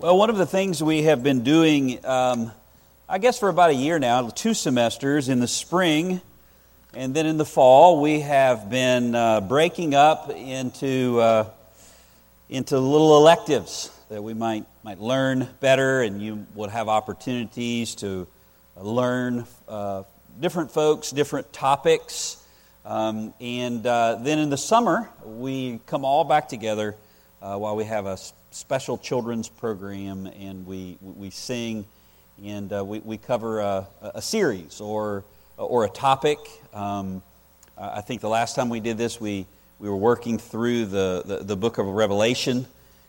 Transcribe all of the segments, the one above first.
Well, one of the things we have been doing, um, I guess for about a year now, two semesters in the spring and then in the fall, we have been uh, breaking up into, uh, into little electives that we might, might learn better, and you would have opportunities to learn uh, different folks, different topics. Um, and uh, then in the summer, we come all back together uh, while we have a special children's program and we, we sing and uh, we, we cover a, a, series or, or a topic. Um, I think the last time we did this, we, we were working through the, the, the book of Revelation.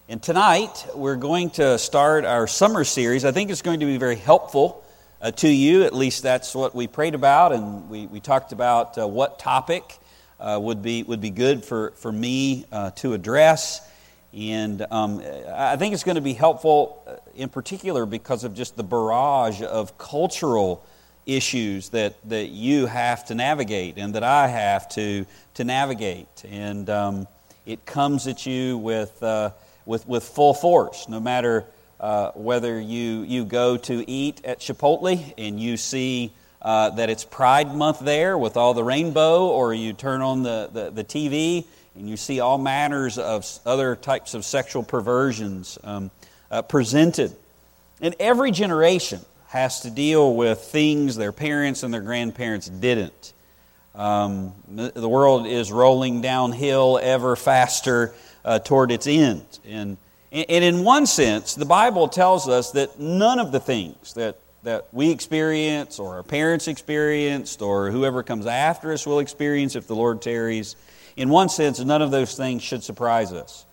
And tonight, we're going to start our summer series. I think it's going to be very helpful uh, to you. At least that's what we prayed about, and we, we talked about uh, what topic uh, would, be, would be good for, for me uh, to address. And um, I think it's going to be helpful uh, in particular because of just the barrage of cultural issues that, that you have to navigate and that I have to, to navigate. And um, it comes at you with, uh, with, with full force, no matter uh, whether you, you go to eat at Chipotle and you see uh, that it's Pride Month there with all the rainbow, or you turn on the, the, the TV and you see all manners of other types of sexual perversions um, uh, presented. And every generation has to deal with things their parents and their grandparents didn't. Um, the world is rolling downhill ever faster uh, toward its end. And, and in one sense, the Bible tells us that none of the things that, that we experience or our parents experienced or whoever comes after us will experience if the Lord tarries in one sense, none of those things should surprise us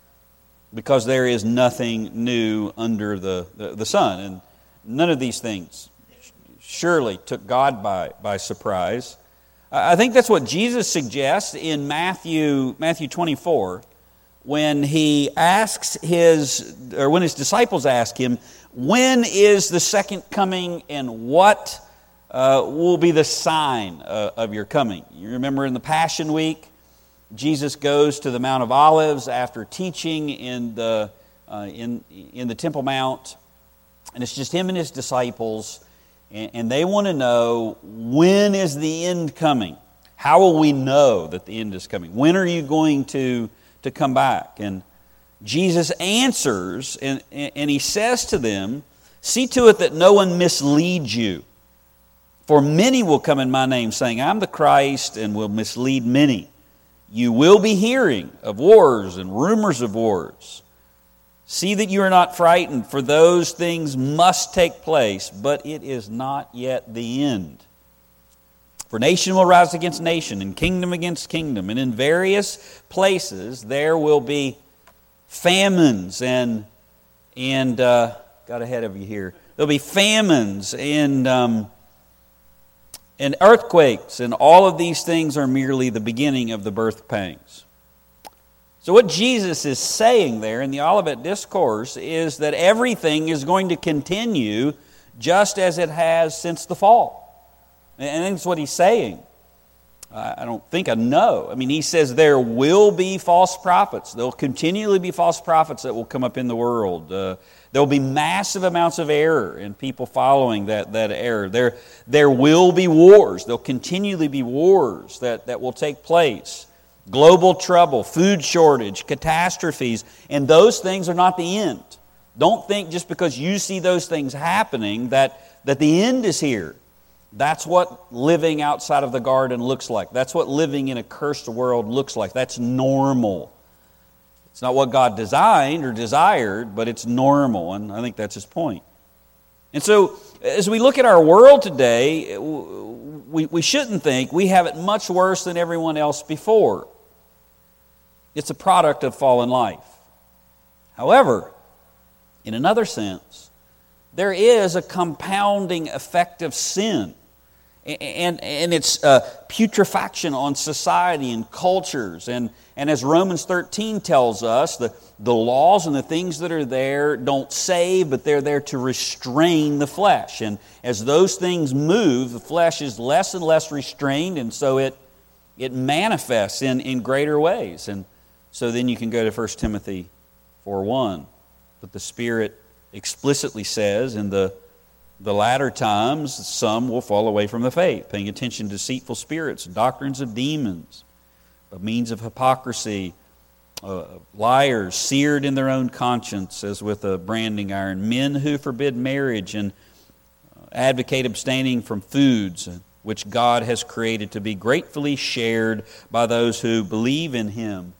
because there is nothing new under the, the, the sun. And none of these things surely took God by, by surprise. I think that's what Jesus suggests in Matthew, Matthew 24 when he asks his, or when his disciples ask him, when is the second coming and what uh, will be the sign uh, of your coming? You remember in the Passion Week, Jesus goes to the Mount of Olives after teaching in the, uh, in, in the Temple Mount, and it's just him and his disciples, and, and they want to know when is the end coming? How will we know that the end is coming? When are you going to, to come back? And Jesus answers, and, and he says to them, See to it that no one misleads you. For many will come in my name, saying, I'm the Christ, and will mislead many. You will be hearing of wars and rumors of wars. See that you are not frightened, for those things must take place, but it is not yet the end. For nation will rise against nation, and kingdom against kingdom, and in various places there will be famines and and uh, got ahead of you here. There'll be famines and um, and earthquakes, and all of these things are merely the beginning of the birth pangs. So, what Jesus is saying there in the Olivet Discourse is that everything is going to continue just as it has since the fall. And that's what he's saying. I don't think I know. I mean, he says there will be false prophets. There'll continually be false prophets that will come up in the world. Uh, there will be massive amounts of error and people following that, that error. There, there will be wars. There'll continually be wars that, that will take place. Global trouble, food shortage, catastrophes, and those things are not the end. Don't think just because you see those things happening that, that the end is here. That's what living outside of the garden looks like. That's what living in a cursed world looks like. That's normal. It's not what God designed or desired, but it's normal, and I think that's his point. And so, as we look at our world today, we, we shouldn't think we have it much worse than everyone else before. It's a product of fallen life. However, in another sense, there is a compounding effect of sin and, and its uh, putrefaction on society and cultures. And, and as Romans 13 tells us, the, the laws and the things that are there don't save, but they're there to restrain the flesh. And as those things move, the flesh is less and less restrained, and so it, it manifests in, in greater ways. And so then you can go to 1 Timothy 4 1. But the Spirit explicitly says in the, the latter times, some will fall away from the faith, paying attention to deceitful spirits, doctrines of demons, a means of hypocrisy, uh, liars, seared in their own conscience as with a branding iron, men who forbid marriage and uh, advocate abstaining from foods which God has created to be gratefully shared by those who believe in Him.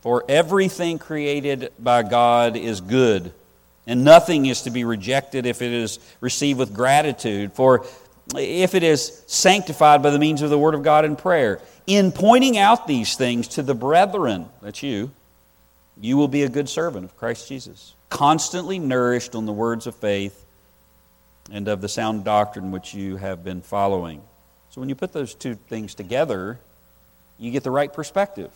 For everything created by God is good, and nothing is to be rejected if it is received with gratitude. For if it is sanctified by the means of the Word of God and prayer, in pointing out these things to the brethren, that's you, you will be a good servant of Christ Jesus, constantly nourished on the words of faith and of the sound doctrine which you have been following. So when you put those two things together, you get the right perspective.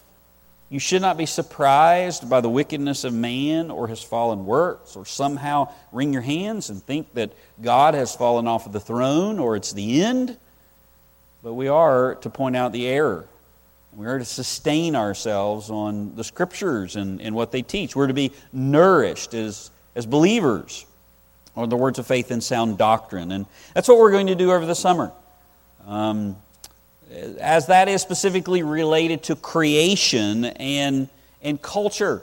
You should not be surprised by the wickedness of man or his fallen works, or somehow wring your hands and think that God has fallen off of the throne or it's the end. But we are to point out the error. We are to sustain ourselves on the scriptures and, and what they teach. We're to be nourished as, as believers on the words of faith and sound doctrine. And that's what we're going to do over the summer. Um, as that is specifically related to creation and, and culture.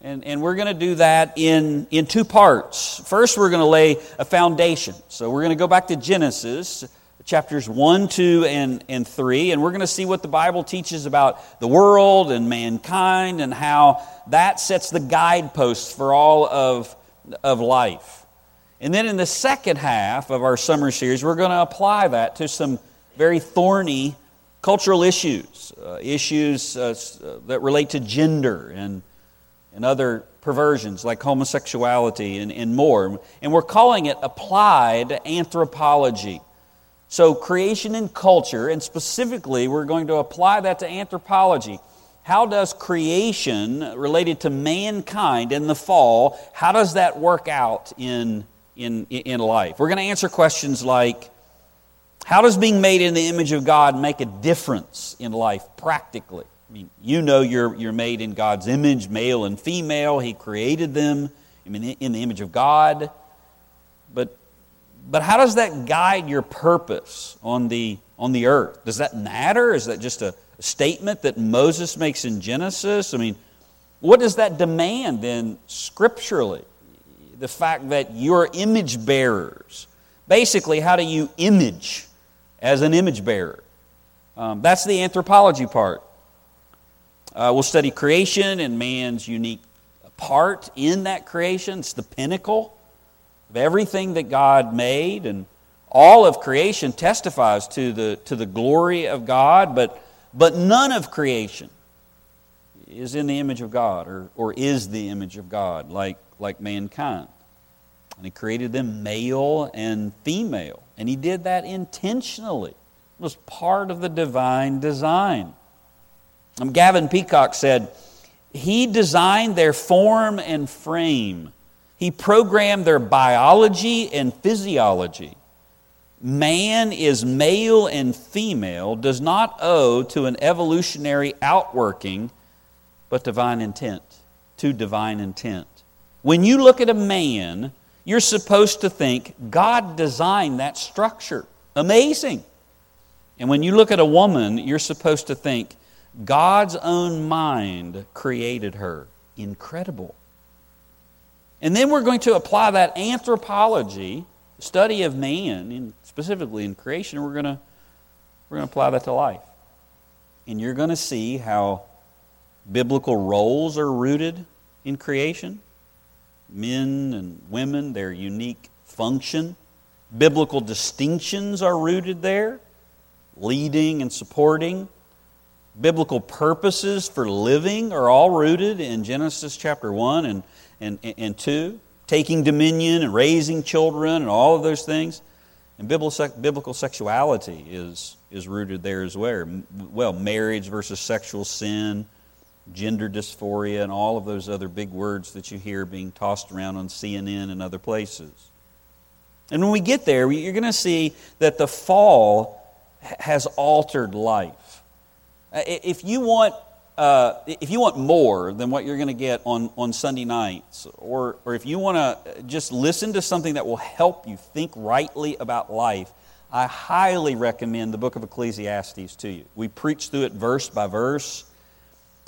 And, and we're going to do that in, in two parts. First, we're going to lay a foundation. So we're going to go back to Genesis, chapters 1, 2, and, and 3, and we're going to see what the Bible teaches about the world and mankind and how that sets the guideposts for all of, of life. And then in the second half of our summer series, we're going to apply that to some very thorny cultural issues, uh, issues uh, uh, that relate to gender and, and other perversions like homosexuality and, and more. And we're calling it applied anthropology. So, creation and culture, and specifically, we're going to apply that to anthropology. How does creation related to mankind in the fall, how does that work out in, in, in life? We're going to answer questions like how does being made in the image of God make a difference in life practically? I mean, you know you're, you're made in God's image, male and female. He created them I mean, in the image of God. But, but how does that guide your purpose on the, on the earth? Does that matter? Is that just a, statement that Moses makes in Genesis? I mean, what does that demand then scripturally? The fact that you're image bearers. Basically, how do you image as an image bearer. Um, that's the anthropology part. Uh, we'll study creation and man's unique part in that creation. It's the pinnacle of everything that God made, and all of creation testifies to the, to the glory of God, but, but none of creation is in the image of God or, or is the image of God like, like mankind. And He created them male and female. And he did that intentionally. It was part of the divine design. Um, Gavin Peacock said, He designed their form and frame, He programmed their biology and physiology. Man is male and female does not owe to an evolutionary outworking, but divine intent, to divine intent. When you look at a man, you're supposed to think God designed that structure. Amazing. And when you look at a woman, you're supposed to think God's own mind created her. Incredible. And then we're going to apply that anthropology, study of man, in, specifically in creation, we're going to we're going to apply that to life. And you're going to see how biblical roles are rooted in creation men and women, their unique function. Biblical distinctions are rooted there, leading and supporting. Biblical purposes for living are all rooted in Genesis chapter 1 and, and, and 2. Taking dominion and raising children and all of those things. And biblical sexuality is, is rooted there as well. Well, marriage versus sexual sin gender dysphoria, and all of those other big words that you hear being tossed around on CNN and other places. And when we get there, you're going to see that the fall has altered life. Uh, if you want uh, if you want more than what you're going to get on, on Sunday nights, or, or if you want to just listen to something that will help you think rightly about life, I highly recommend the book of Ecclesiastes to you. We preach through it verse by verse.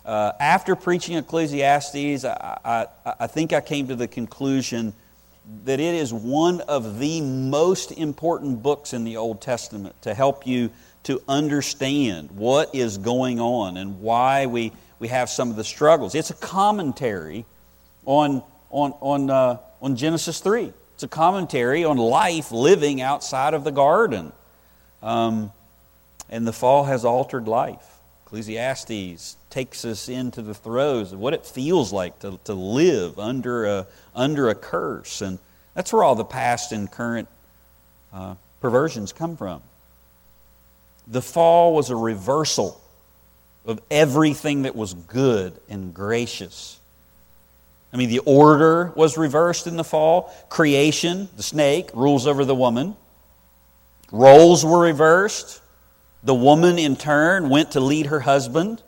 Uh, after preaching Ecclesiastes, I, I, I think I came to the conclusion that it is one of the most important books in the Old Testament to help you to understand what is going on and why we, we have some of the struggles. It's a commentary on, on, on, uh, on Genesis 3. It's a commentary on life living outside of the garden. Um, and the fall has altered life. Ecclesiastes takes us into the throes of what it feels like to, to live under a, under a curse. And that's where all the past and current uh, perversions come from. The fall was a reversal of everything that was good and gracious. I mean, the order was reversed in the fall. Creation, the snake, rules over the woman. Roles were reversed. The woman, in turn, went to lead her husband.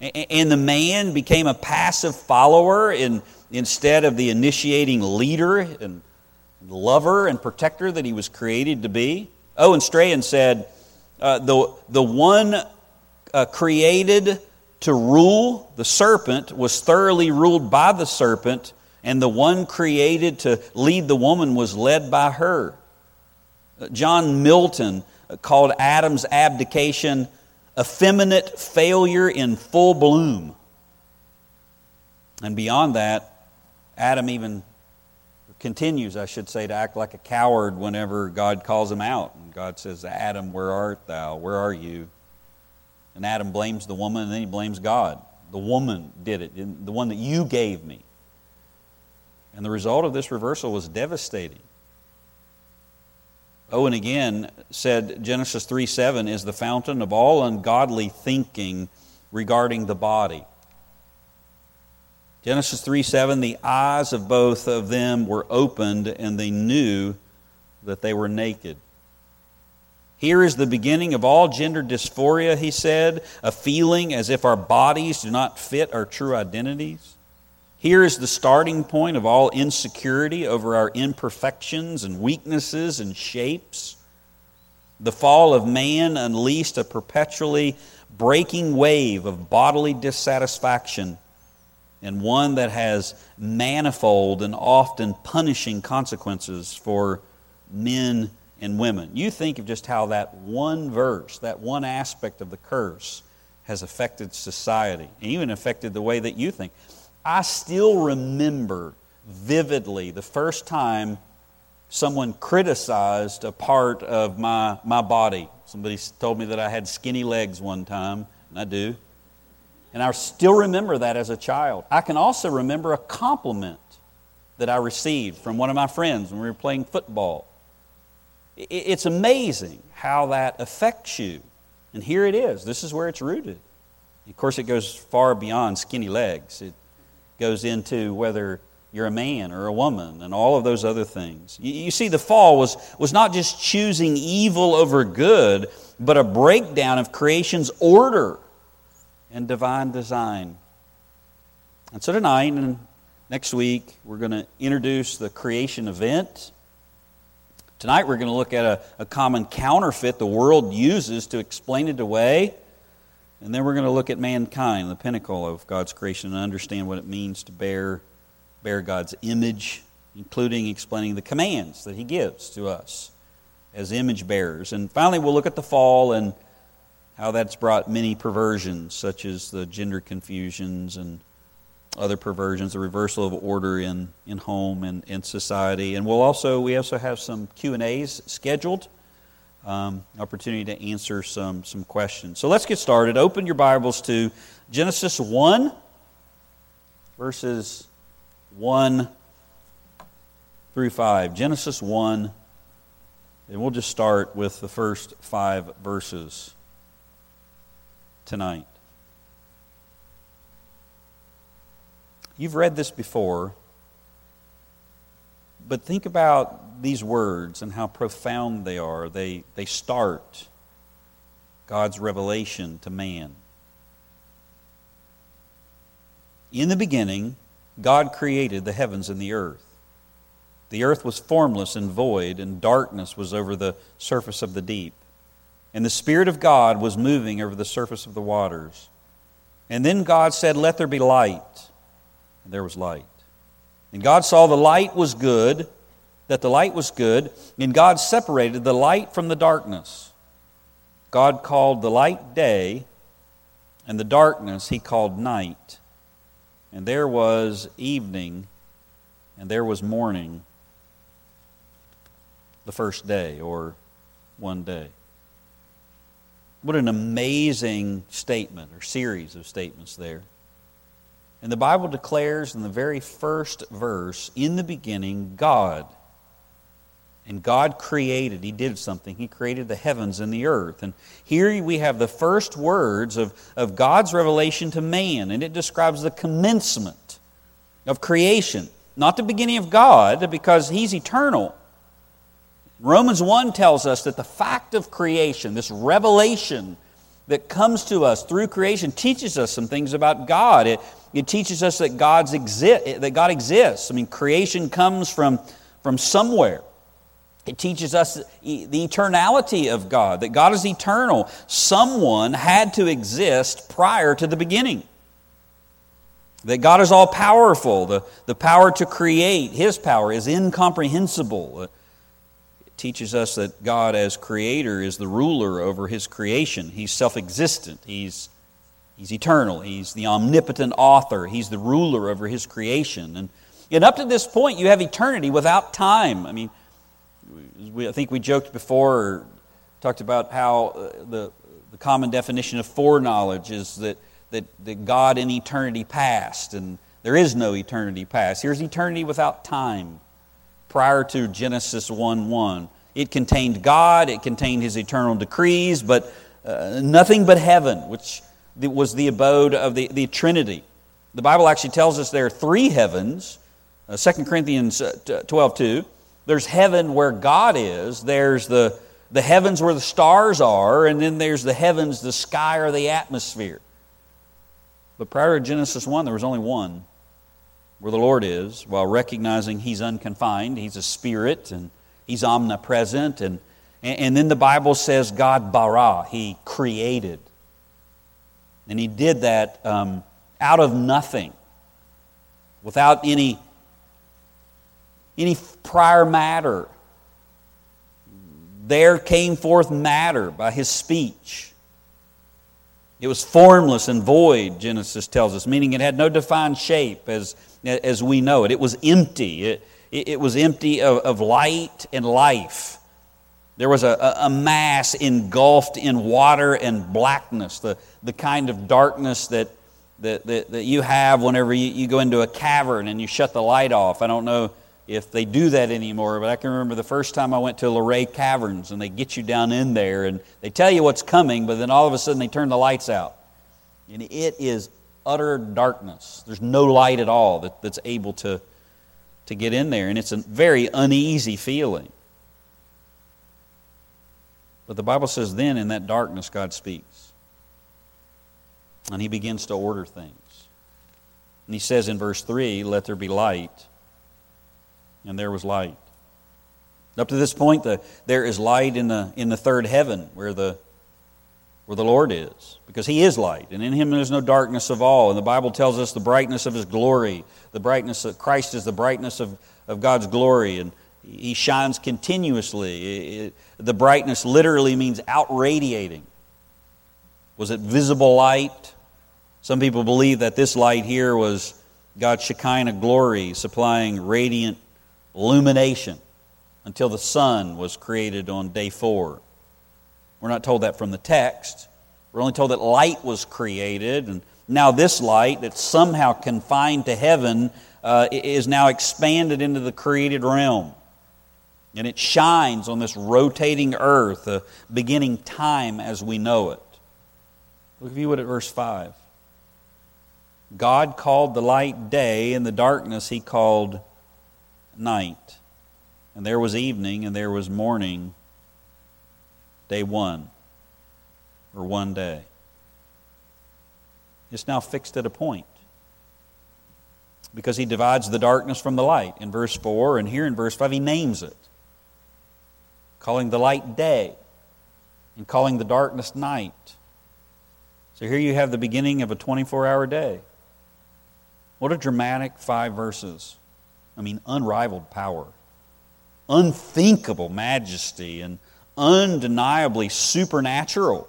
And the man became a passive follower in, instead of the initiating leader and lover and protector that he was created to be. Owen Strachan said, uh, the, the one uh, created to rule the serpent was thoroughly ruled by the serpent, and the one created to lead the woman was led by her. Uh, John Milton called Adam's abdication effeminate failure in full bloom. And beyond that, Adam even continues, I should say, to act like a coward whenever God calls him out. And God says, Adam, where art thou? Where are you? And Adam blames the woman, and then he blames God. The woman did it, the one that you gave me. And the result of this reversal was devastating. Owen again said Genesis 3 7 is the fountain of all ungodly thinking regarding the body. Genesis 3 7, the eyes of both of them were opened, and they knew that they were naked. Here is the beginning of all gender dysphoria, he said, a feeling as if our bodies do not fit our true identities. Here is the starting point of all insecurity over our imperfections and weaknesses and shapes. The fall of man unleashed a perpetually breaking wave of bodily dissatisfaction and one that has manifold and often punishing consequences for men and women. You think of just how that one verse, that one aspect of the curse, has affected society and even affected the way that you think. I still remember vividly the first time someone criticized a part of my, my body. Somebody told me that I had skinny legs one time, and I do. And I still remember that as a child. I can also remember a compliment that I received from one of my friends when we were playing football. It's amazing how that affects you. And here it is. This is where it's rooted. Of course, it goes far beyond skinny legs. It goes into whether you're a man or a woman and all of those other things. You, see, the fall was, was not just choosing evil over good, but a breakdown of creation's order and divine design. And so tonight and next week, we're going to introduce the creation event. Tonight, we're going to look at a, a common counterfeit the world uses to explain it away. And then we're going to look at mankind, the pinnacle of God's creation, and understand what it means to bear, bear God's image, including explaining the commands that He gives to us as image bearers. And finally, we'll look at the fall and how that's brought many perversions, such as the gender confusions and other perversions, the reversal of order in, in home and in society. And we'll also we also have some Q and A's scheduled um, opportunity to answer some, some questions. So let's get started. Open your Bibles to Genesis 1, verses 1 through 5. Genesis 1, and we'll just start with the first five verses tonight. You've read this before, but think about these words and how profound they are. They, they start God's revelation to man. In the beginning, God created the heavens and the earth. The earth was formless and void, and darkness was over the surface of the deep. And the Spirit of God was moving over the surface of the waters. And then God said, Let there be light. And there was light. And God saw the light was good, that the light was good, and God separated the light from the darkness. God called the light day, and the darkness he called night. And there was evening, and there was morning, the first day, or one day. What an amazing statement or series of statements there. And the Bible declares in the very first verse, in the beginning, God. And God created, He did something. He created the heavens and the earth. And here we have the first words of, of God's revelation to man, and it describes the commencement of creation. Not the beginning of God, because He's eternal. Romans 1 tells us that the fact of creation, this revelation that comes to us through creation, teaches us some things about God. It, it teaches us that, God's exi- that God exists. I mean, creation comes from, from somewhere. It teaches us the eternality of God, that God is eternal. Someone had to exist prior to the beginning. That God is all powerful. The, the power to create, His power, is incomprehensible It teaches us that God, as creator, is the ruler over his creation. He's self existent, he's, he's eternal, he's the omnipotent author, he's the ruler over his creation. And, and up to this point, you have eternity without time. I mean, we, I think we joked before, or talked about how uh, the, the common definition of foreknowledge is that, that, that God in eternity past, and there is no eternity past. Here's eternity without time prior to Genesis 1 1. It contained God, it contained His eternal decrees, but uh, nothing but heaven, which was the abode of the, the Trinity. The Bible actually tells us there are three heavens. Uh, 2 Corinthians uh, 12 2. There's heaven where God is, there's the, the heavens where the stars are, and then there's the heavens, the sky, or the atmosphere. But prior to Genesis 1, there was only one where the Lord is, while recognizing He's unconfined, He's a spirit, and He's omnipresent. And, and then the Bible says God bara, He created. And He did that um, out of nothing, without any, any prior matter. There came forth matter by His speech. It was formless and void, Genesis tells us, meaning it had no defined shape as, as we know it. It was empty. It, it was empty of, of light and life. There was a, a mass engulfed in water and blackness, the, the kind of darkness that, that, that, that you have whenever you, you go into a cavern and you shut the light off. I don't know if they do that anymore, but I can remember the first time I went to Luray Caverns and they get you down in there and they tell you what's coming, but then all of a sudden they turn the lights out. And it is utter darkness. There's no light at all that, that's able to, to get in there, and it's a very uneasy feeling. But the Bible says then in that darkness, God speaks. And he begins to order things. And he says in verse 3, Let there be light and there was light. Up to this point, the, there is light in the, in the third heaven where the, where the Lord is, because He is light, and in Him there is no darkness of all. And the Bible tells us the brightness of His glory, the brightness of Christ is the brightness of, of God's glory, and He shines continuously. It, the brightness literally means outradiating. Was it visible light? Some people believe that this light here was God's Shekinah glory supplying radiant illumination until the sun was created on day four. We're not told that from the text. We're only told that light was created, and now this light that's somehow confined to heaven uh, is now expanded into the created realm. And it shines on this rotating earth, uh, beginning time as we know it. Look if you would at verse 5. God called the light day, and the darkness he called night. And there was evening, and there was morning, day one, or one day. It's now fixed at a point. because he divides the darkness from the light in verse 4, and here in verse 5, he names it, calling the light day and calling the darkness night. So here you have the beginning of a 24 hour day. What a dramatic five verses. I mean, unrivaled power, unthinkable majesty, and undeniably supernatural.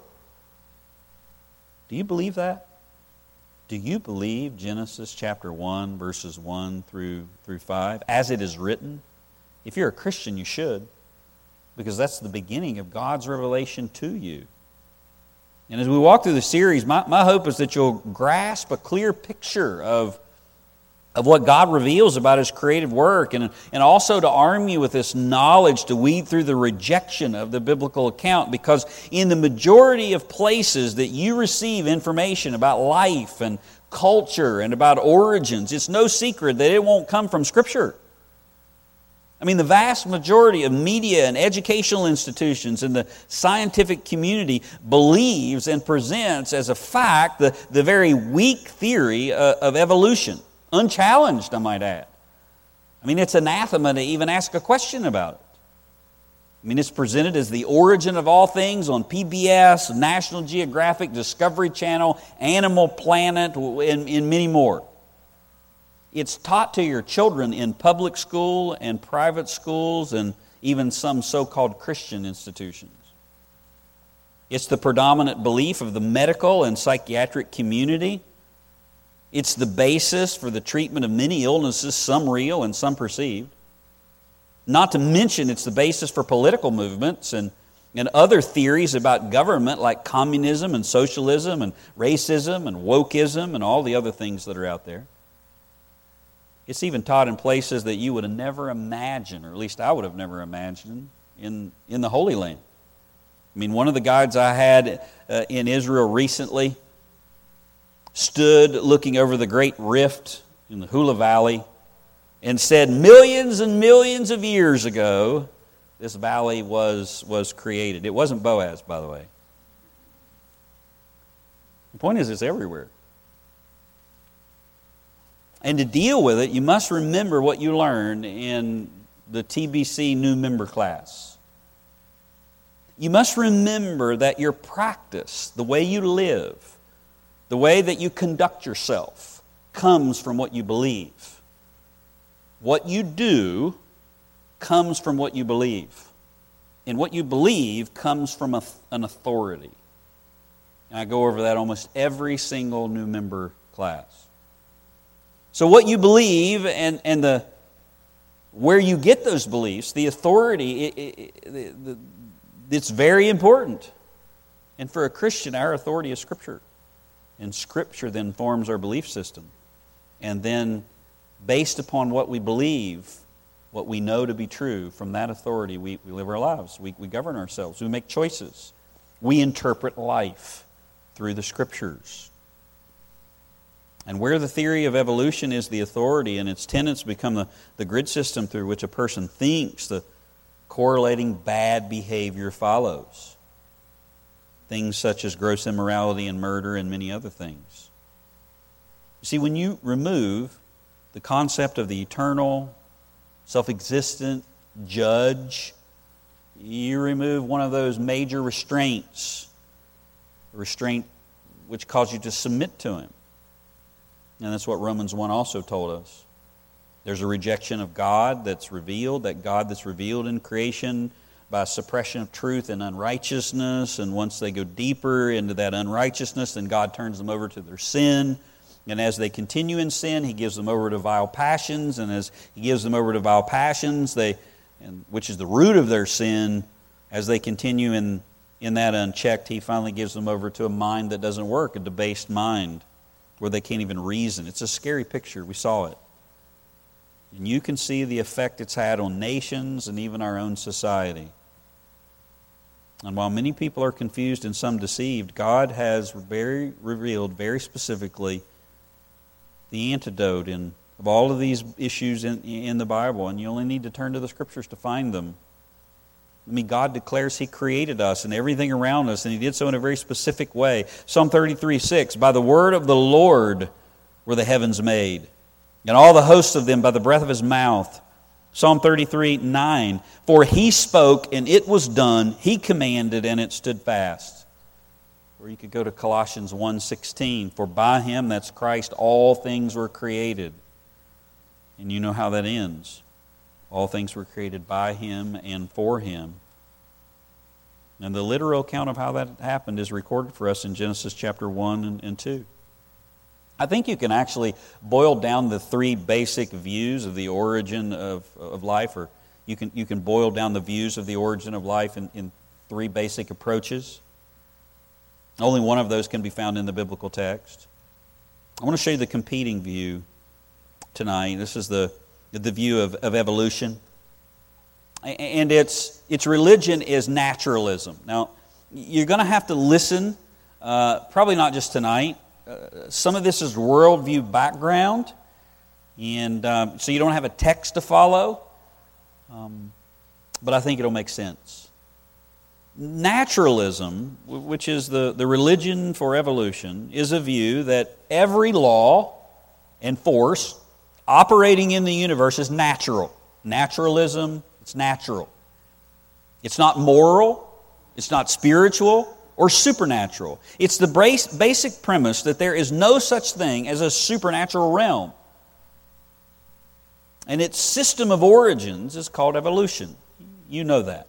Do you believe that? Do you believe Genesis chapter 1, verses 1 through, through 5, as it is written? If you're a Christian, you should, because that's the beginning of God's revelation to you. And as we walk through the series, my, my hope is that you'll grasp a clear picture of of what God reveals about His creative work, and, and also to arm you with this knowledge to weed through the rejection of the biblical account. Because in the majority of places that you receive information about life and culture and about origins, it's no secret that it won't come from Scripture. I mean, the vast majority of media and educational institutions and the scientific community believes and presents as a fact the, the very weak theory uh, of evolution unchallenged, I might add. I mean, it's anathema to even ask a question about it. I mean, it's presented as the origin of all things on PBS, National Geographic, Discovery Channel, Animal Planet, and, and many more. It's taught to your children in public school and private schools and even some so called Christian institutions. It's the predominant belief of the medical and psychiatric community. It's the basis for the treatment of many illnesses, some real and some perceived. Not to mention, it's the basis for political movements and, and other theories about government like communism and socialism and racism and wokeism and all the other things that are out there. It's even taught in places that you would have never imagined, or at least I would have never imagined, in, in the Holy Land. I mean, one of the guides I had uh, in Israel recently stood looking over the great rift in the Hula Valley and said, Millions and millions of years ago, this valley was, was created. It wasn't Boaz, by the way. The point is, it's everywhere. And to deal with it, you must remember what you learned in the TBC new member class. You must remember that your practice, the way you live, the way that you conduct yourself comes from what you believe. What you do comes from what you believe. And what you believe comes from a, an authority. And I go over that almost every single new member class. So, what you believe and, and the, where you get those beliefs, the authority, it, it, it, it's very important. And for a Christian, our authority is Scripture. And Scripture then forms our belief system. And then, based upon what we believe, what we know to be true, from that authority, we, we live our lives. We, we govern ourselves. We make choices. We interpret life through the Scriptures. And where the theory of evolution is the authority and its tenets become the, the grid system through which a person thinks, the correlating bad behavior follows things such as gross immorality and murder and many other things. You see, when you remove the concept of the eternal, self existent judge, you remove one of those major restraints, a restraint which calls you to submit to Him. And that's what Romans 1 also told us. There's a rejection of God that's revealed, that God that's revealed in creation by suppression of truth and unrighteousness. And once they go deeper into that unrighteousness, then God turns them over to their sin. And as they continue in sin, He gives them over to vile passions. And as He gives them over to vile passions, they, which is the root of their sin, as they continue in, in that unchecked, He finally gives them over to a mind that doesn't work, a debased mind, where they can't even reason. It's a scary picture. We saw it. And you can see the effect it's had on nations and even our own society. And while many people are confused and some deceived, God has very revealed very specifically the antidote in, of all of these issues in, in the Bible, and you only need to turn to the Scriptures to find them. I mean, God declares He created us and everything around us, and He did so in a very specific way. Psalm 33 6 By the word of the Lord were the heavens made, and all the hosts of them by the breath of his mouth. Psalm 33 9. For he spoke, and it was done. He commanded, and it stood fast. Or you could go to Colossians 1:16, for by him that's Christ all things were created. And you know how that ends. All things were created by him and for him. And the literal account of how that happened is recorded for us in Genesis chapter 1 and, and 2. I think you can actually boil down the three basic views of the origin of, of life, or you can, you can boil down the views of the origin of life in, in three basic approaches. Only one of those can be found in the biblical text. I want to show you the competing view tonight. This is the, the view of, of evolution. And its, its religion is naturalism. Now, you're going to have to listen, uh, probably not just tonight, uh, some of this is worldview background, and um, so you don't have a text to follow, um, but I think it'll make sense. Naturalism, which is the, the religion for evolution, is a view that every law and force operating in the universe is natural. Naturalism, it's natural. It's not moral, it's not spiritual, or supernatural. It's the basic premise that there is no such thing as a supernatural realm. And its system of origins is called evolution. You know that.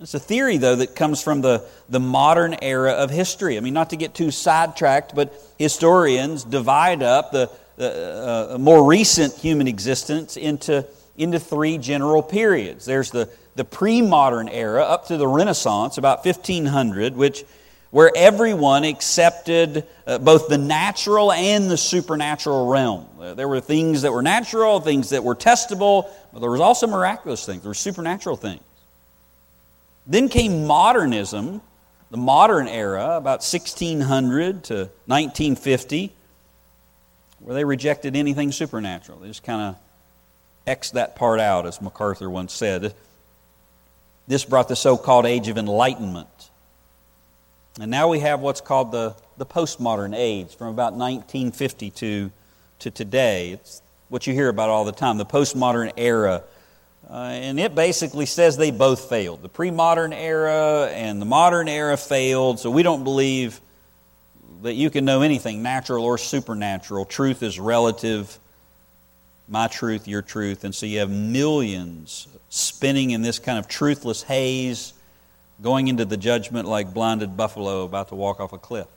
It's a theory, though, that comes from the, the modern era of history. I mean, not to get too sidetracked, but historians divide up the, the uh, more recent human existence into, into three general periods. There's the the pre modern era up to the Renaissance, about 1500, which, where everyone accepted uh, both the natural and the supernatural realm. Uh, there were things that were natural, things that were testable, but there was also miraculous things, there were supernatural things. Then came modernism, the modern era, about 1600 to 1950, where they rejected anything supernatural. They just kind of X that part out, as MacArthur once said. This brought the so called Age of Enlightenment. And now we have what's called the, the postmodern age from about 1952 to today. It's what you hear about all the time, the postmodern era. Uh, and it basically says they both failed. The pre modern era and the modern era failed, so we don't believe that you can know anything, natural or supernatural. Truth is relative. My truth, your truth. And so you have millions spinning in this kind of truthless haze, going into the judgment like blinded buffalo about to walk off a cliff.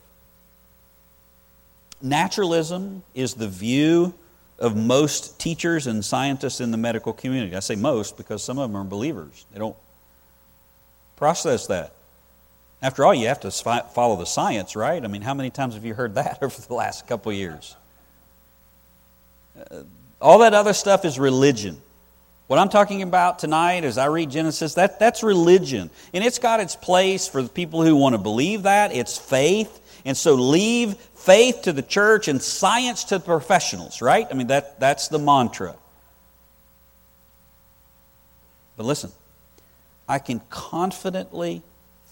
Naturalism is the view of most teachers and scientists in the medical community. I say most because some of them are believers. They don't process that. After all, you have to follow the science, right? I mean, how many times have you heard that over the last couple years? Uh, all that other stuff is religion. What I'm talking about tonight as I read Genesis, that, that's religion. And it's got its place for the people who want to believe that. It's faith. And so leave faith to the church and science to the professionals, right? I mean, that, that's the mantra. But listen, I can confidently,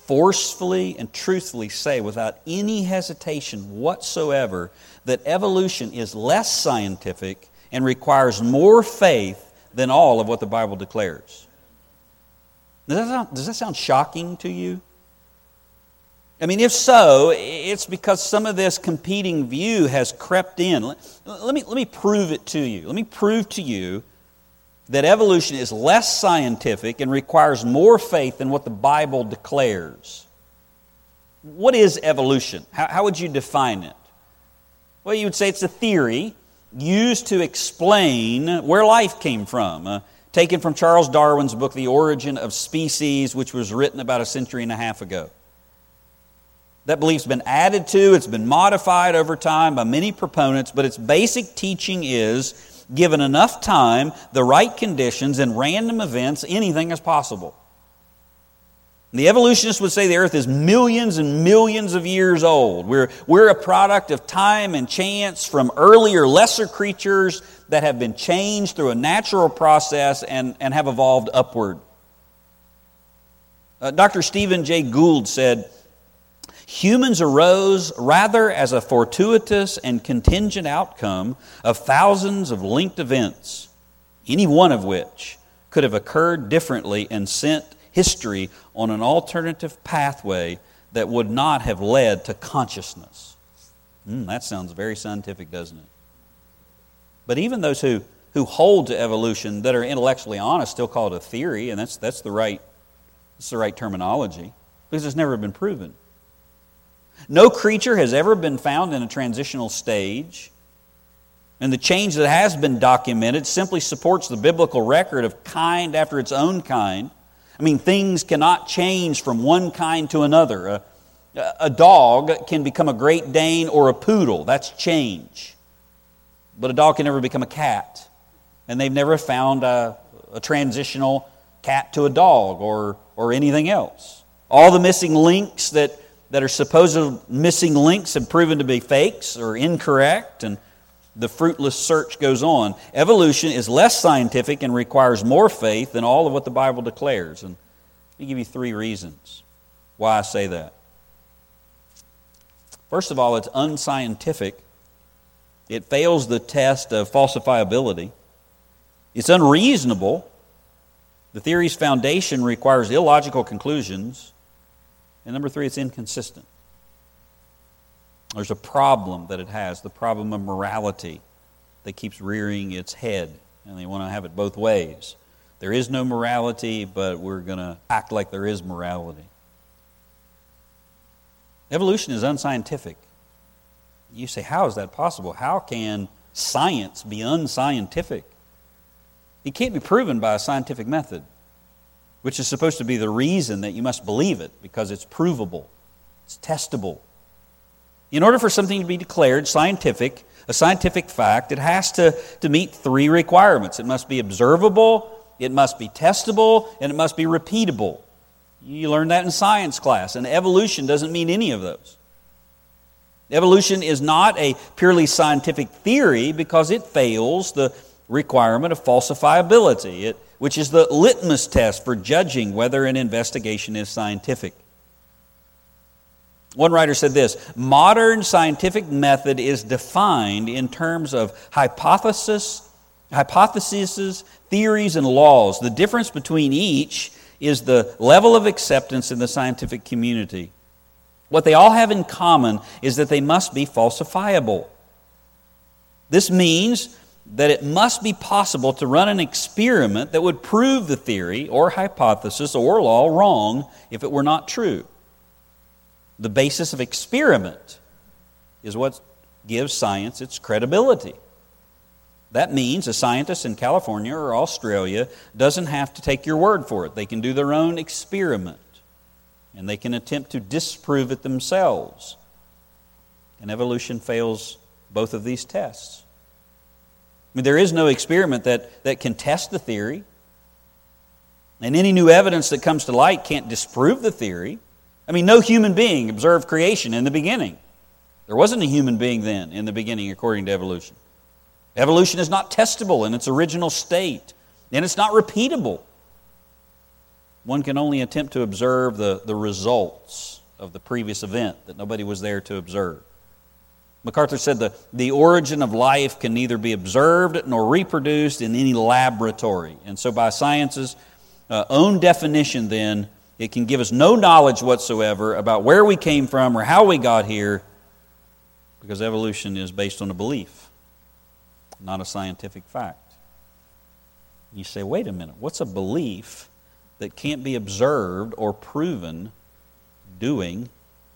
forcefully, and truthfully say without any hesitation whatsoever that evolution is less scientific and requires more faith than all of what the Bible declares. Does that sound, does that sound shocking to you? I mean, if so, it's because some of this competing view has crept in. Let, let, me, let me prove it to you. Let me prove to you that evolution is less scientific and requires more faith than what the Bible declares. What is evolution? How, how would you define it? Well, you would say it's a theory used to explain where life came from. Uh, taken from Charles Darwin's book, The Origin of Species, which was written about a century and a half ago. That belief's been added to, it's been modified over time by many proponents, but its basic teaching is given enough time, the right conditions, and random events, anything is possible. The evolutionists would say the earth is millions and millions of years old. We're, we're a product of time and chance from earlier, lesser creatures that have been changed through a natural process and, and have evolved upward. Uh, Dr. Stephen Jay Gould said, Humans arose rather as a fortuitous and contingent outcome of thousands of linked events, any one of which could have occurred differently and sent history on an alternative pathway that would not have led to consciousness. Mm, that sounds very scientific, doesn't it? But even those who, who hold to evolution that are intellectually honest still call it a theory, and that's, that's, the right, that's the right terminology, because it's never been proven. No creature has ever been found in a transitional stage. And the change that has been documented simply supports the biblical record of kind after its own kind. I mean, things cannot change from one kind to another. A, a dog can become a Great Dane or a poodle. That's change. But a dog can never become a cat. And they've never found a, a transitional cat to a dog or, or anything else. All the missing links that, that are supposed missing links have proven to be fakes or incorrect, and the fruitless search goes on. Evolution is less scientific and requires more faith than all of what the Bible declares. And let me give you three reasons why I say that. First of all, it's unscientific. It fails the test of falsifiability. It's unreasonable. The theory's foundation requires illogical conclusions. And number three, it's inconsistent. There's a problem that it has, the problem of morality that keeps rearing its head, and they want to have it both ways. There is no morality, but we're going to act like there is morality. Evolution is unscientific. You say, how is that possible? How can science be unscientific? It can't be proven by a scientific method, which is supposed to be the reason that you must believe it because it's provable, it's testable. In order for something to be declared scientific, a scientific fact, it has to, to meet three requirements. It must be observable, it must be testable, and it must be repeatable. You learned that in science class, and evolution doesn't mean any of those. Evolution is not a purely scientific theory because it fails the requirement of falsifiability, it, which is the litmus test for judging whether an investigation is scientific. One writer said this modern scientific method is defined in terms of hypothesis, hypotheses, theories, and laws. The difference between each is the level of acceptance in the scientific community. What they all have in common is that they must be falsifiable. This means that it must be possible to run an experiment that would prove the theory or hypothesis or law wrong if it were not true. The basis of experiment is what gives science its credibility. That means a scientist in California or Australia doesn't have to take your word for it. They can do their own experiment and they can attempt to disprove it themselves. And evolution fails both of these tests. I mean, there is no experiment that, that can test the theory, and any new evidence that comes to light can't disprove the theory. I mean, no human being observed creation in the beginning. There wasn't a human being then in the beginning, according to evolution. Evolution is not testable in its original state, and it's not repeatable. One can only attempt to observe the, the results of the previous event that nobody was there to observe. MacArthur said the, the origin of life can neither be observed nor reproduced in any laboratory. And so, by science's uh, own definition, then, it can give us no knowledge whatsoever about where we came from or how we got here because evolution is based on a belief, not a scientific fact. You say, wait a minute, what's a belief that can't be observed or proven doing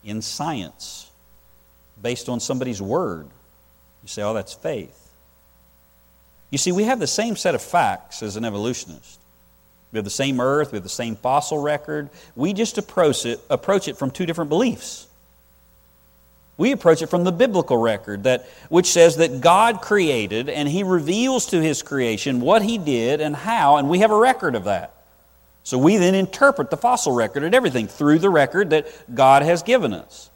in science based on somebody's word? You say, oh, that's faith. You see, we have the same set of facts as an evolutionist. We have the same earth, we have the same fossil record. We just approach it, approach it from two different beliefs. We approach it from the biblical record that which says that God created and he reveals to his creation what he did and how and we have a record of that. So we then interpret the fossil record and everything through the record that God has given us.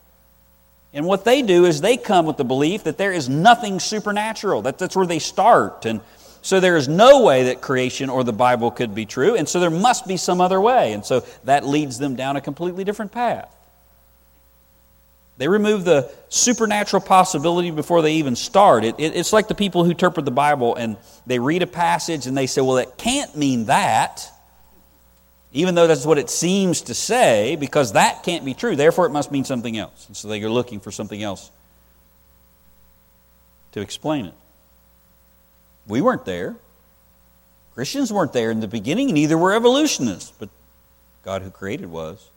And what they do is they come with the belief that there is nothing supernatural. That, that's where they start. And so there is no way that creation or the Bible could be true, and so there must be some other way. And so that leads them down a completely different path. They remove the supernatural possibility before they even start. It, it, it's like the people who interpret the Bible and they read a passage and they say, well, it can't mean that, even though that's what it seems to say, because that can't be true. Therefore, it must mean something else. And so they are looking for something else to explain it. We weren't there. Christians weren't there in the beginning, neither were evolutionists, but God who created was.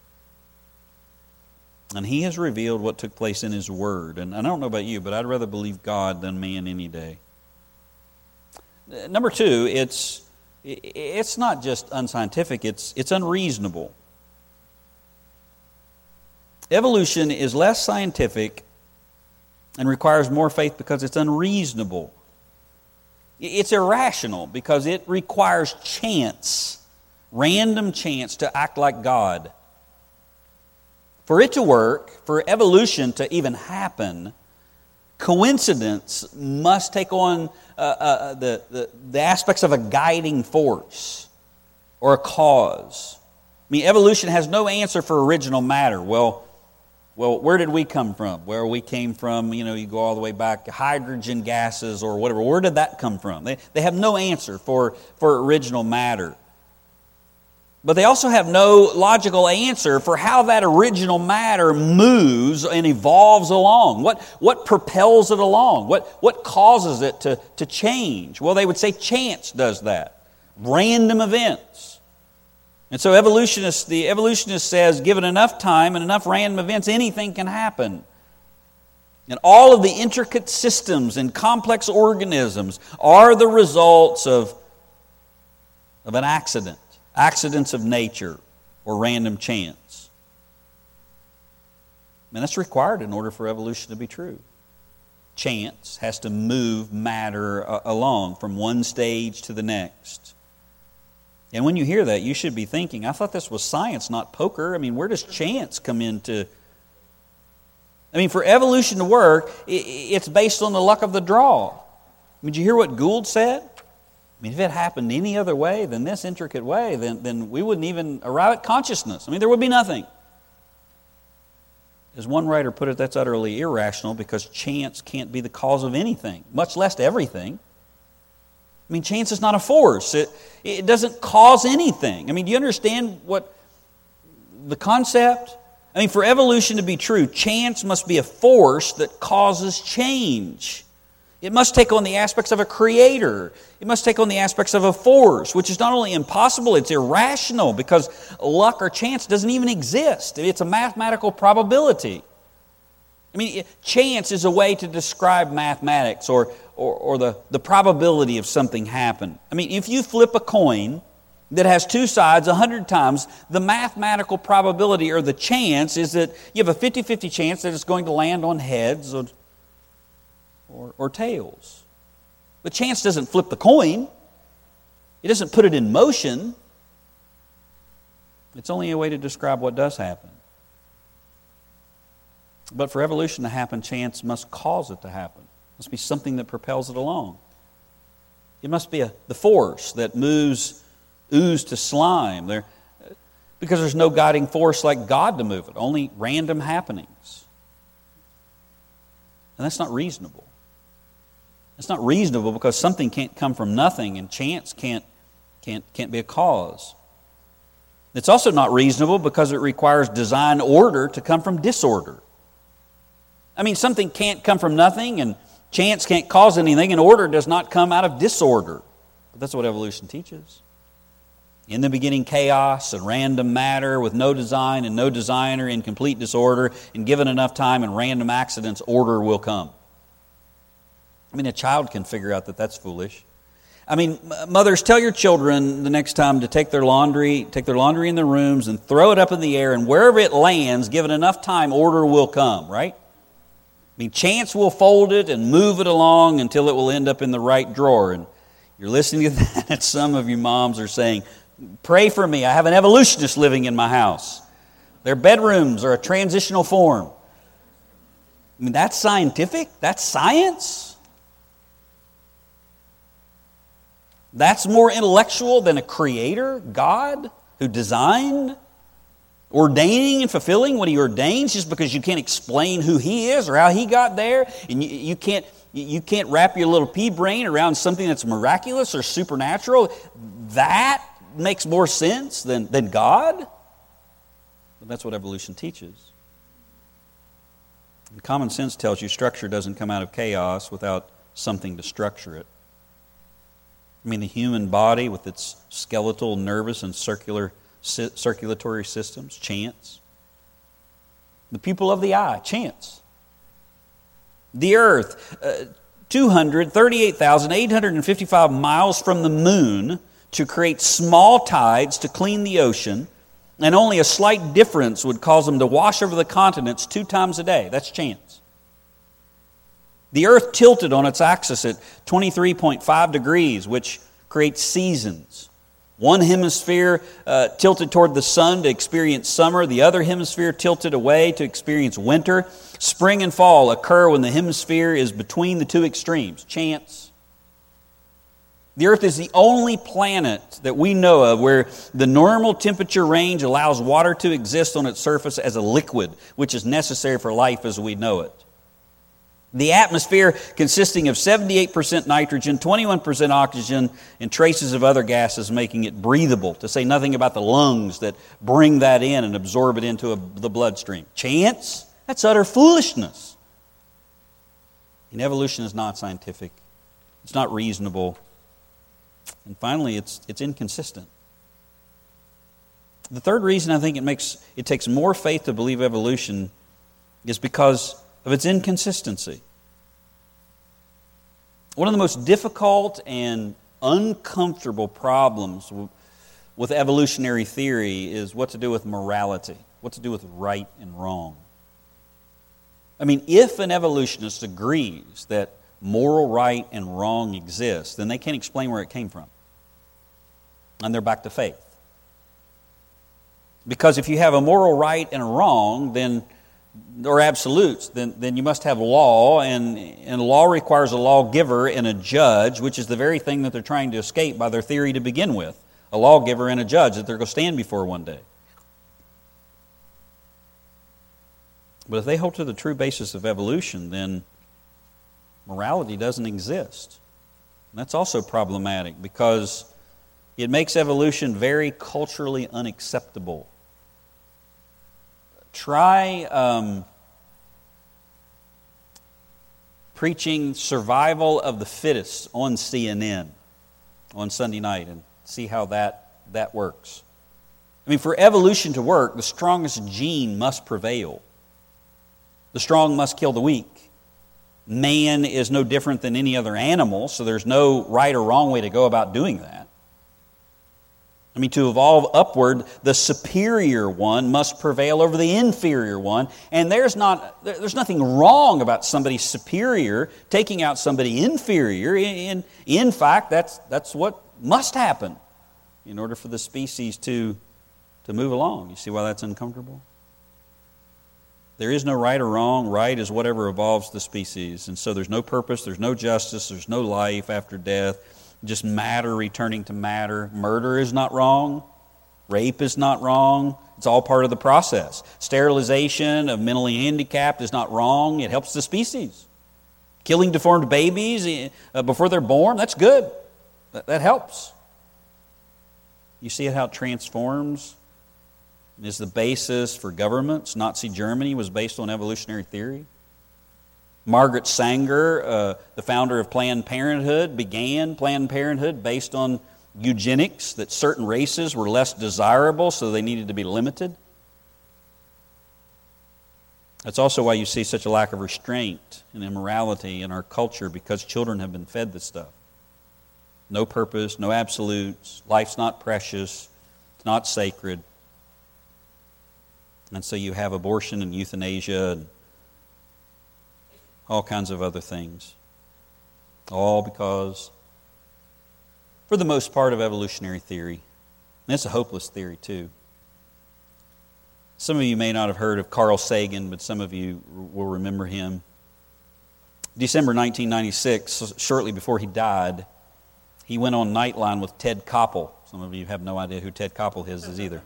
And He has revealed what took place in His Word. And I don't know about you, but I'd rather believe God than man any day. Number two, it's, it's not just unscientific, it's, it's unreasonable. Evolution is less scientific and requires more faith because it's unreasonable. It's irrational because it requires chance, random chance to act like God. For it to work, for evolution to even happen, coincidence must take on uh, uh, the, the, the aspects of a guiding force or a cause. I mean, evolution has no answer for original matter. Well, well, where did we come from? Where we came from, you know, you go all the way back, to hydrogen gases or whatever. Where did that come from? They, they have no answer for, for original matter. But they also have no logical answer for how that original matter moves and evolves along. What, what propels it along? What, what causes it to, to change? Well, they would say chance does that. Random events. And so evolutionists, the evolutionist says, given enough time and enough random events, anything can happen. And all of the intricate systems and complex organisms are the results of, of an accident, accidents of nature or random chance. And that's required in order for evolution to be true. Chance has to move matter uh, along from one stage to the next. And when you hear that, you should be thinking, I thought this was science, not poker. I mean, where does chance come into? I mean, for evolution to work, it's based on the luck of the draw. I mean, did you hear what Gould said? I mean, if it happened any other way than this intricate way, then, then we wouldn't even arrive at consciousness. I mean, there would be nothing. As one writer put it, that's utterly irrational because chance can't be the cause of anything, much less everything. I mean, chance is not a force, it, it doesn't cause anything. I mean, do you understand what the concept? I mean, for evolution to be true, chance must be a force that causes change. It must take on the aspects of a creator. It must take on the aspects of a force, which is not only impossible, it's irrational because luck or chance doesn't even exist. It's a mathematical probability. I mean, chance is a way to describe mathematics or, or, or the, the probability of something happen. I mean, if you flip a coin that has two sides a hundred times, the mathematical probability or the chance is that you have a 50 50 chance that it's going to land on heads or, or, or tails. But chance doesn't flip the coin, it doesn't put it in motion. It's only a way to describe what does happen. But for evolution to happen, chance must cause it to happen It must be something that propels it along. It must be a, the force that moves ooze to slime. There, because there's no guiding force like God to move it, only random happenings. And that's not reasonable. It's not reasonable because something can't come from nothing and chance can't, can't, can't be a cause. It's also not reasonable because it requires design order to come from disorder. I mean, something can't come from nothing and Chance can't cause anything, and order does not come out of disorder. But that's what evolution teaches. In the beginning, chaos and random matter with no design and no designer in complete disorder, and given enough time and random accidents, order will come. I mean, a child can figure out that that's foolish. I mean, mothers, tell your children the next time to take their laundry, take their laundry in their rooms and throw it up in the air, and wherever it lands, given enough time, order will come, right? I mean, chance will fold it and move it along until it will end up in the right drawer. And you're listening to that, and some of you moms are saying, Pray for me. I have an evolutionist living in my house. Their bedrooms are a transitional form. I mean, that's scientific? That's science? That's more intellectual than a creator, God, who designed? ordaining and fulfilling what he ordains just because you can't explain who he is or how he got there. And you, you can't you can't wrap your little pea brain around something that's miraculous or supernatural. That makes more sense than, than god. But that's what evolution teaches. And common sense tells you structure doesn't come out of chaos without something to structure it i mean the human body with its skeletal nervous and circular circulatory systems? Chance. The pupil of the eye? Chance. The earth? Uh, 238,855 miles from the moon to create small tides to clean the ocean, and only a slight difference would cause them to wash over the continents two times a day. That's chance. The earth tilted on its axis at 23.5 degrees, which creates seasons. One hemisphere uh, tilted toward the sun to experience summer, the other hemisphere tilted away to experience winter. Spring and fall occur when the hemisphere is between the two extremes. Chance. The Earth is the only planet that we know of where the normal temperature range allows water to exist on its surface as a liquid, which is necessary for life as we know it. The atmosphere consisting of 78% nitrogen, 21% oxygen, and traces of other gases making it breathable, to say nothing about the lungs that bring that in and absorb it into a, the bloodstream. Chance? That's utter foolishness. And evolution is not scientific, it's not reasonable, and finally, it's, it's inconsistent. The third reason I think it, makes, it takes more faith to believe evolution is because of its inconsistency. One of the most difficult and uncomfortable problems with evolutionary theory is what to do with morality, what to do with right and wrong. I mean, if an evolutionist agrees that moral right and wrong exist, then they can't explain where it came from. And they're back to faith. Because if you have a moral right and a wrong, then or absolutes, then, then you must have law, and, and law requires a lawgiver and a judge, which is the very thing that they're trying to escape by their theory to begin with a lawgiver and a judge that they're going to stand before one day. But if they hold to the true basis of evolution, then morality doesn't exist. And that's also problematic because it makes evolution very culturally unacceptable try um, preaching survival of the fittest on CNN on Sunday night and see how that, that works. I mean, for evolution to work, the strongest gene must prevail. The strong must kill the weak. Man is no different than any other animal, so there's no right or wrong way to go about doing that. I mean, to evolve upward, the superior one must prevail over the inferior one. And there's, not, there's nothing wrong about somebody superior taking out somebody inferior. In, in fact, that's, that's what must happen in order for the species to, to move along. You see why that's uncomfortable? There is no right or wrong. Right is whatever evolves the species. And so there's no purpose, there's no justice, there's no life after death just matter returning to matter. Murder is not wrong. Rape is not wrong. It's all part of the process. Sterilization of mentally handicapped is not wrong. It helps the species. Killing deformed babies eh, uh, before they're born, that's good. That, helps. You see how it transforms? Is the basis for governments. Nazi Germany was based on evolutionary theory. Margaret Sanger, uh, the founder of Planned Parenthood, began Planned Parenthood based on eugenics, that certain races were less desirable, so they needed to be limited. That's also why you see such a lack of restraint and immorality in our culture because children have been fed this stuff. No purpose, no absolutes, life's not precious, it's not sacred. And so you have abortion and euthanasia and all kinds of other things. All because, for the most part, of evolutionary theory. And it's a hopeless theory, too. Some of you may not have heard of Carl Sagan, but some of you will remember him. December 1996, shortly before he died, he went on Nightline with Ted Koppel. Some of you have no idea who Ted Koppel is, is either.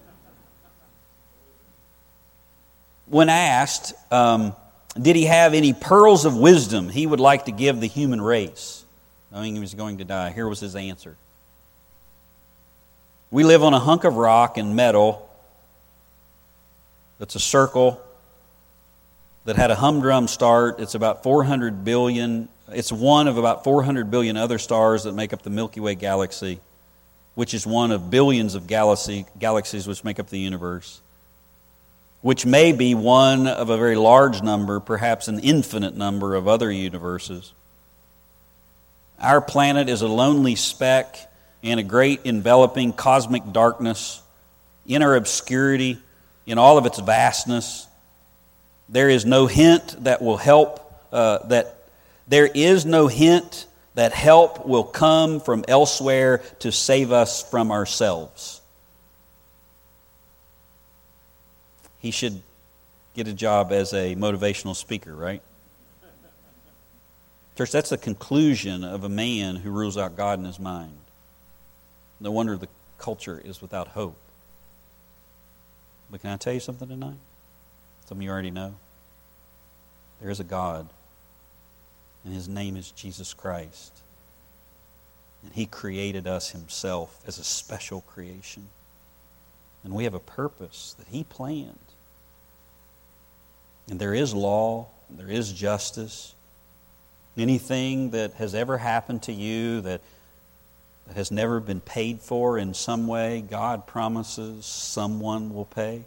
when asked, um, did he have any pearls of wisdom he would like to give the human race, knowing he was going to die? Here was his answer. We live on a hunk of rock and metal that's a circle that had a humdrum start. It's about 400 billion. It's one of about 400 billion other stars that make up the Milky Way galaxy, which is one of billions of galaxy, galaxies which make up the universe, which may be one of a very large number, perhaps an infinite number of other universes. Our planet is a lonely speck in a great enveloping cosmic darkness, in our obscurity, in all of its vastness. There is no hint that will help, uh, that there is no hint that help will come from elsewhere to save us from ourselves. He should get a job as a motivational speaker, right? Church, that's the conclusion of a man who rules out God in his mind. No wonder the culture is without hope. But can I tell you something tonight? Some of you already know. There is a God, and his name is Jesus Christ. And he created us himself as a special creation. And we have a purpose that he planned. And there is law, there is justice. Anything that has ever happened to you that, that has never been paid for in some way, God promises someone will pay.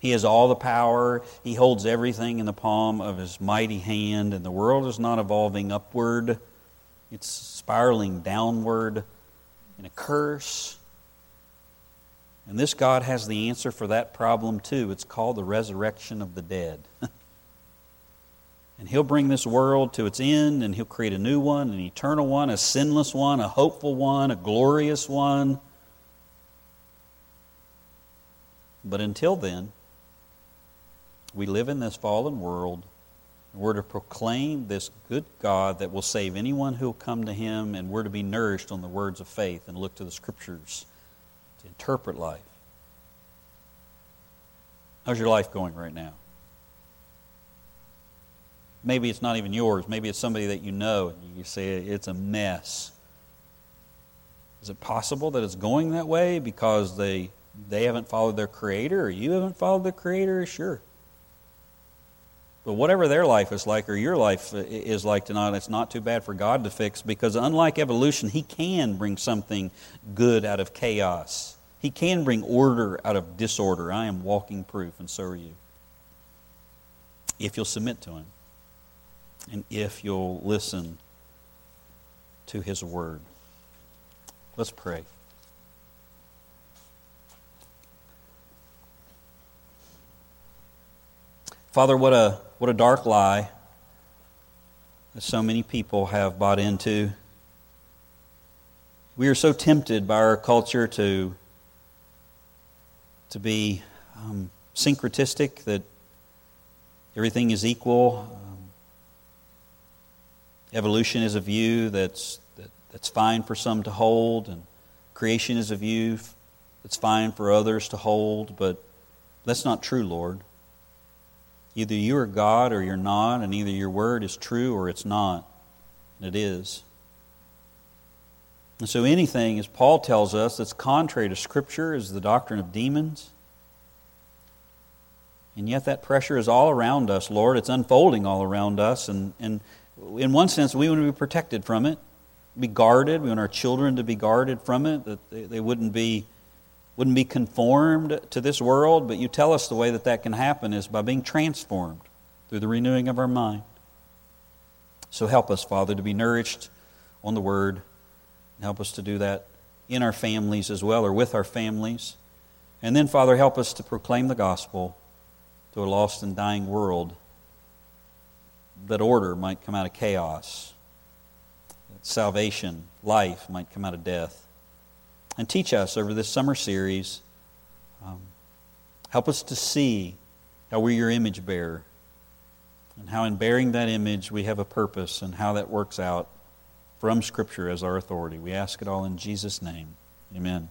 He has all the power. He holds everything in the palm of his mighty hand, and the world is not evolving upward, it's spiraling downward in a curse. And this God has the answer for that problem too. It's called the resurrection of the dead. and He'll bring this world to its end, and He'll create a new one, an eternal one, a sinless one, a hopeful one, a glorious one. But until then, we live in this fallen world. And we're to proclaim this good God that will save anyone who will come to Him, and we're to be nourished on the words of faith and look to the Scriptures to interpret life. How's your life going right now? Maybe it's not even yours. Maybe it's somebody that you know, and you say it's a mess. Is it possible that it's going that way because they they haven't followed their creator or you haven't followed the creator? Sure. But whatever their life is like or your life is like tonight, it's not too bad for God to fix because unlike evolution, He can bring something good out of chaos. He can bring order out of disorder. I am walking proof, and so are you. If you'll submit to Him and if you'll listen to His word. Let's pray. Father, what a, what a dark lie that so many people have bought into. We are so tempted by our culture to, to be um, syncretistic, that everything is equal. Um, evolution is a view that's, that, that's fine for some to hold, and creation is a view that's fine for others to hold, but that's not true, Lord. Either you are God or you're not, and either your word is true or it's not. And it is. And so anything, as Paul tells us, that's contrary to Scripture is the doctrine of demons. And yet that pressure is all around us, Lord. It's unfolding all around us. And, and in one sense, we want to be protected from it, be guarded. We want our children to be guarded from it, that they, they wouldn't be wouldn't be conformed to this world, but you tell us the way that that can happen is by being transformed through the renewing of our mind. So help us, Father, to be nourished on the Word. Help us to do that in our families as well, or with our families. And then, Father, help us to proclaim the gospel to a lost and dying world that order might come out of chaos, that salvation, life might come out of death and teach us over this summer series. Um, help us to see how we're your image bearer and how in bearing that image we have a purpose and how that works out from Scripture as our authority. We ask it all in Jesus' name. Amen.